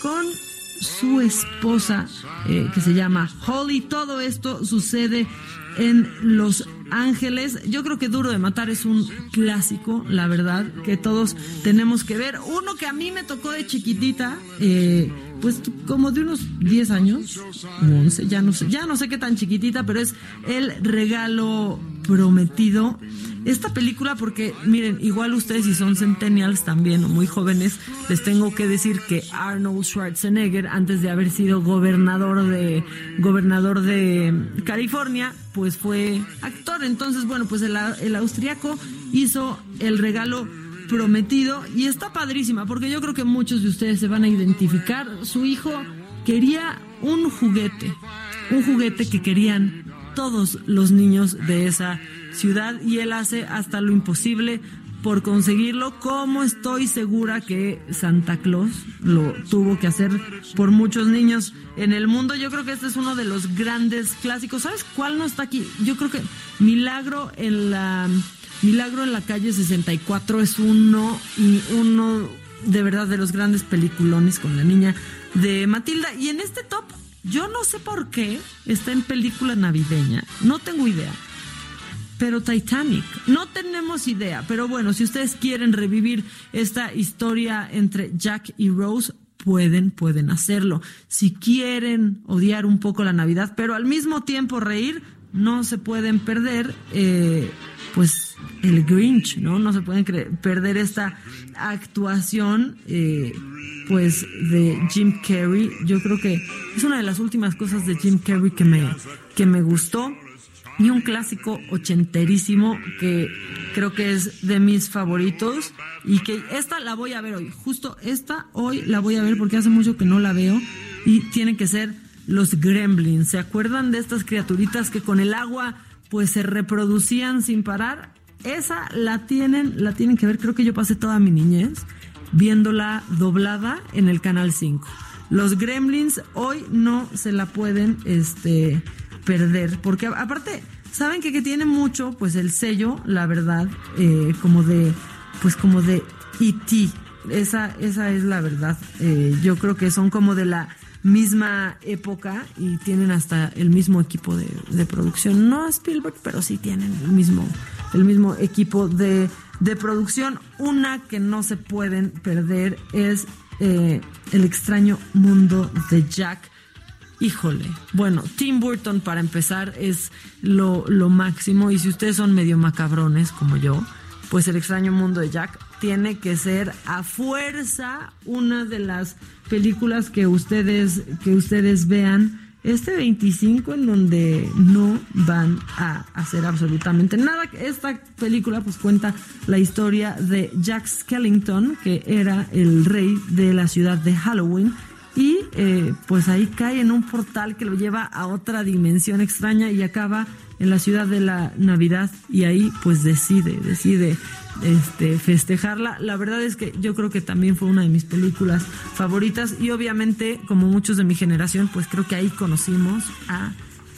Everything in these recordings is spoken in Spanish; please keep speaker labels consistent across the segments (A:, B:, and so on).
A: con su esposa eh, que se llama Holly. Todo esto sucede en Los Ángeles. Yo creo que Duro de Matar es un clásico, la verdad, que todos tenemos que ver. Uno que a mí me tocó de chiquitita, eh, pues como de unos 10 años, 11, ya no sé, ya no sé qué tan chiquitita, pero es El Regalo Prometido. Esta película, porque miren, igual ustedes si son centennials también o muy jóvenes, les tengo que decir que Arnold Schwarzenegger, antes de haber sido gobernador de gobernador de California, pues fue actor. Entonces, bueno, pues el, el austriaco hizo el regalo prometido y está padrísima porque yo creo que muchos de ustedes se van a identificar. Su hijo quería un juguete, un juguete que querían todos los niños de esa ciudad y él hace hasta lo imposible por conseguirlo, como estoy segura que Santa Claus lo tuvo que hacer por muchos niños en el mundo. Yo creo que este es uno de los grandes clásicos. ¿Sabes cuál no está aquí? Yo creo que Milagro en la Milagro en la calle 64 es uno y uno de verdad de los grandes peliculones con la niña de Matilda y en este top yo no sé por qué está en película navideña, no tengo idea pero Titanic. No tenemos idea, pero bueno, si ustedes quieren revivir esta historia entre Jack y Rose, pueden, pueden hacerlo. Si quieren odiar un poco la Navidad, pero al mismo tiempo reír, no se pueden perder, eh, pues, el Grinch, ¿no? No se pueden perder esta actuación, eh, pues, de Jim Carrey. Yo creo que es una de las últimas cosas de Jim Carrey que me, que me gustó y un clásico ochenterísimo que creo que es de mis favoritos y que esta la voy a ver hoy. Justo esta hoy la voy a ver porque hace mucho que no la veo y tiene que ser los gremlins. ¿Se acuerdan de estas criaturitas que con el agua pues se reproducían sin parar? Esa la tienen, la tienen que ver. Creo que yo pasé toda mi niñez viéndola doblada en el canal 5. Los gremlins hoy no se la pueden este perder, porque aparte, ¿saben que, que tiene mucho? Pues el sello, la verdad, eh, como de, pues como de E.T. Esa, esa es la verdad. Eh, yo creo que son como de la misma época y tienen hasta el mismo equipo de, producción. No Spielberg, pero sí tienen el mismo, el mismo equipo de, de producción. Una que no se pueden perder es eh, El extraño mundo de Jack Híjole, bueno, Tim Burton para empezar es lo, lo máximo y si ustedes son medio macabrones como yo, pues el extraño mundo de Jack tiene que ser a fuerza una de las películas que ustedes, que ustedes vean este 25 en donde no van a hacer absolutamente nada. Esta película pues cuenta la historia de Jack Skellington, que era el rey de la ciudad de Halloween y eh, pues ahí cae en un portal que lo lleva a otra dimensión extraña y acaba en la ciudad de la Navidad y ahí pues decide, decide este, festejarla. La verdad es que yo creo que también fue una de mis películas favoritas y obviamente como muchos de mi generación pues creo que ahí conocimos a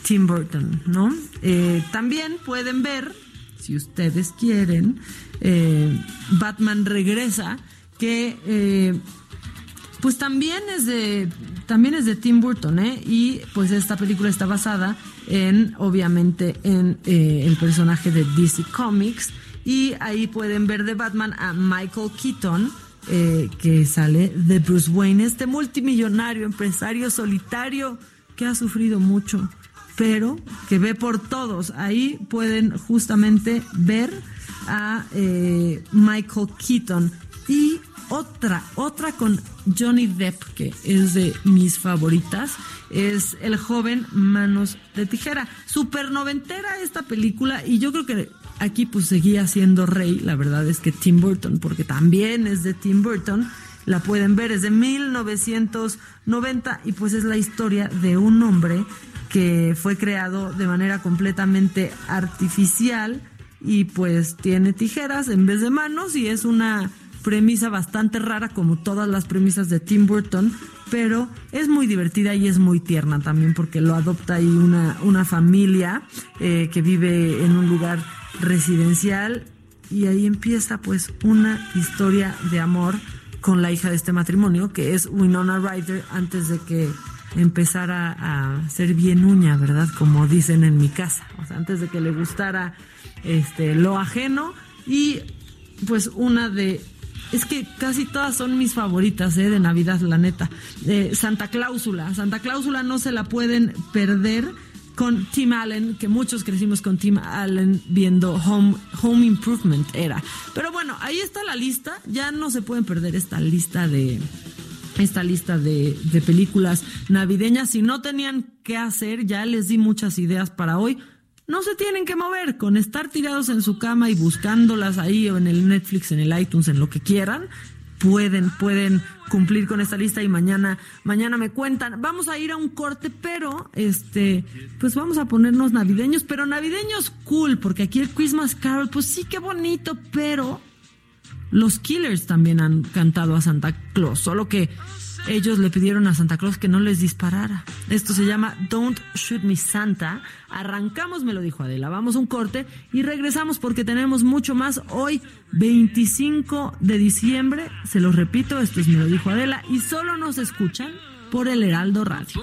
A: Tim Burton, ¿no? Eh, también pueden ver, si ustedes quieren, eh, Batman regresa, que pues también es de también es de Tim Burton, ¿eh? Y pues esta película está basada en obviamente en eh, el personaje de DC Comics y ahí pueden ver de Batman a Michael Keaton eh, que sale de Bruce Wayne, este multimillonario empresario solitario que ha sufrido mucho, pero que ve por todos. Ahí pueden justamente ver a eh, Michael Keaton y otra, otra con Johnny Depp, que es de mis favoritas, es El joven Manos de Tijera. Super noventera esta película y yo creo que aquí pues seguía siendo rey, la verdad es que Tim Burton, porque también es de Tim Burton, la pueden ver, es de 1990 y pues es la historia de un hombre que fue creado de manera completamente artificial y pues tiene tijeras en vez de manos y es una premisa bastante rara como todas las premisas de Tim Burton, pero es muy divertida y es muy tierna también porque lo adopta ahí una, una familia eh, que vive en un lugar residencial y ahí empieza pues una historia de amor con la hija de este matrimonio, que es Winona Ryder, antes de que empezara a ser bien uña, ¿verdad? Como dicen en mi casa, o sea, antes de que le gustara este lo ajeno y pues una de es que casi todas son mis favoritas ¿eh? de Navidad, la neta. Santa Cláusula. Santa Cláusula no se la pueden perder con Tim Allen, que muchos crecimos con Tim Allen viendo Home, Home Improvement era. Pero bueno, ahí está la lista. Ya no se pueden perder esta lista de esta lista de, de películas navideñas. Si no tenían qué hacer, ya les di muchas ideas para hoy no se tienen que mover, con estar tirados en su cama y buscándolas ahí o en el Netflix, en el iTunes, en lo que quieran, pueden, pueden cumplir con esta lista y mañana, mañana me cuentan. Vamos a ir a un corte, pero este, pues vamos a ponernos navideños, pero navideños cool, porque aquí el Christmas Carol, pues sí que bonito, pero los Killers también han cantado a Santa Claus, solo que ellos le pidieron a Santa Claus que no les disparara. Esto se llama Don't Shoot Me Santa. Arrancamos, me lo dijo Adela. Vamos un corte y regresamos porque tenemos mucho más hoy, 25 de diciembre. Se lo repito, esto es Me lo dijo Adela y solo nos escuchan por el Heraldo Radio.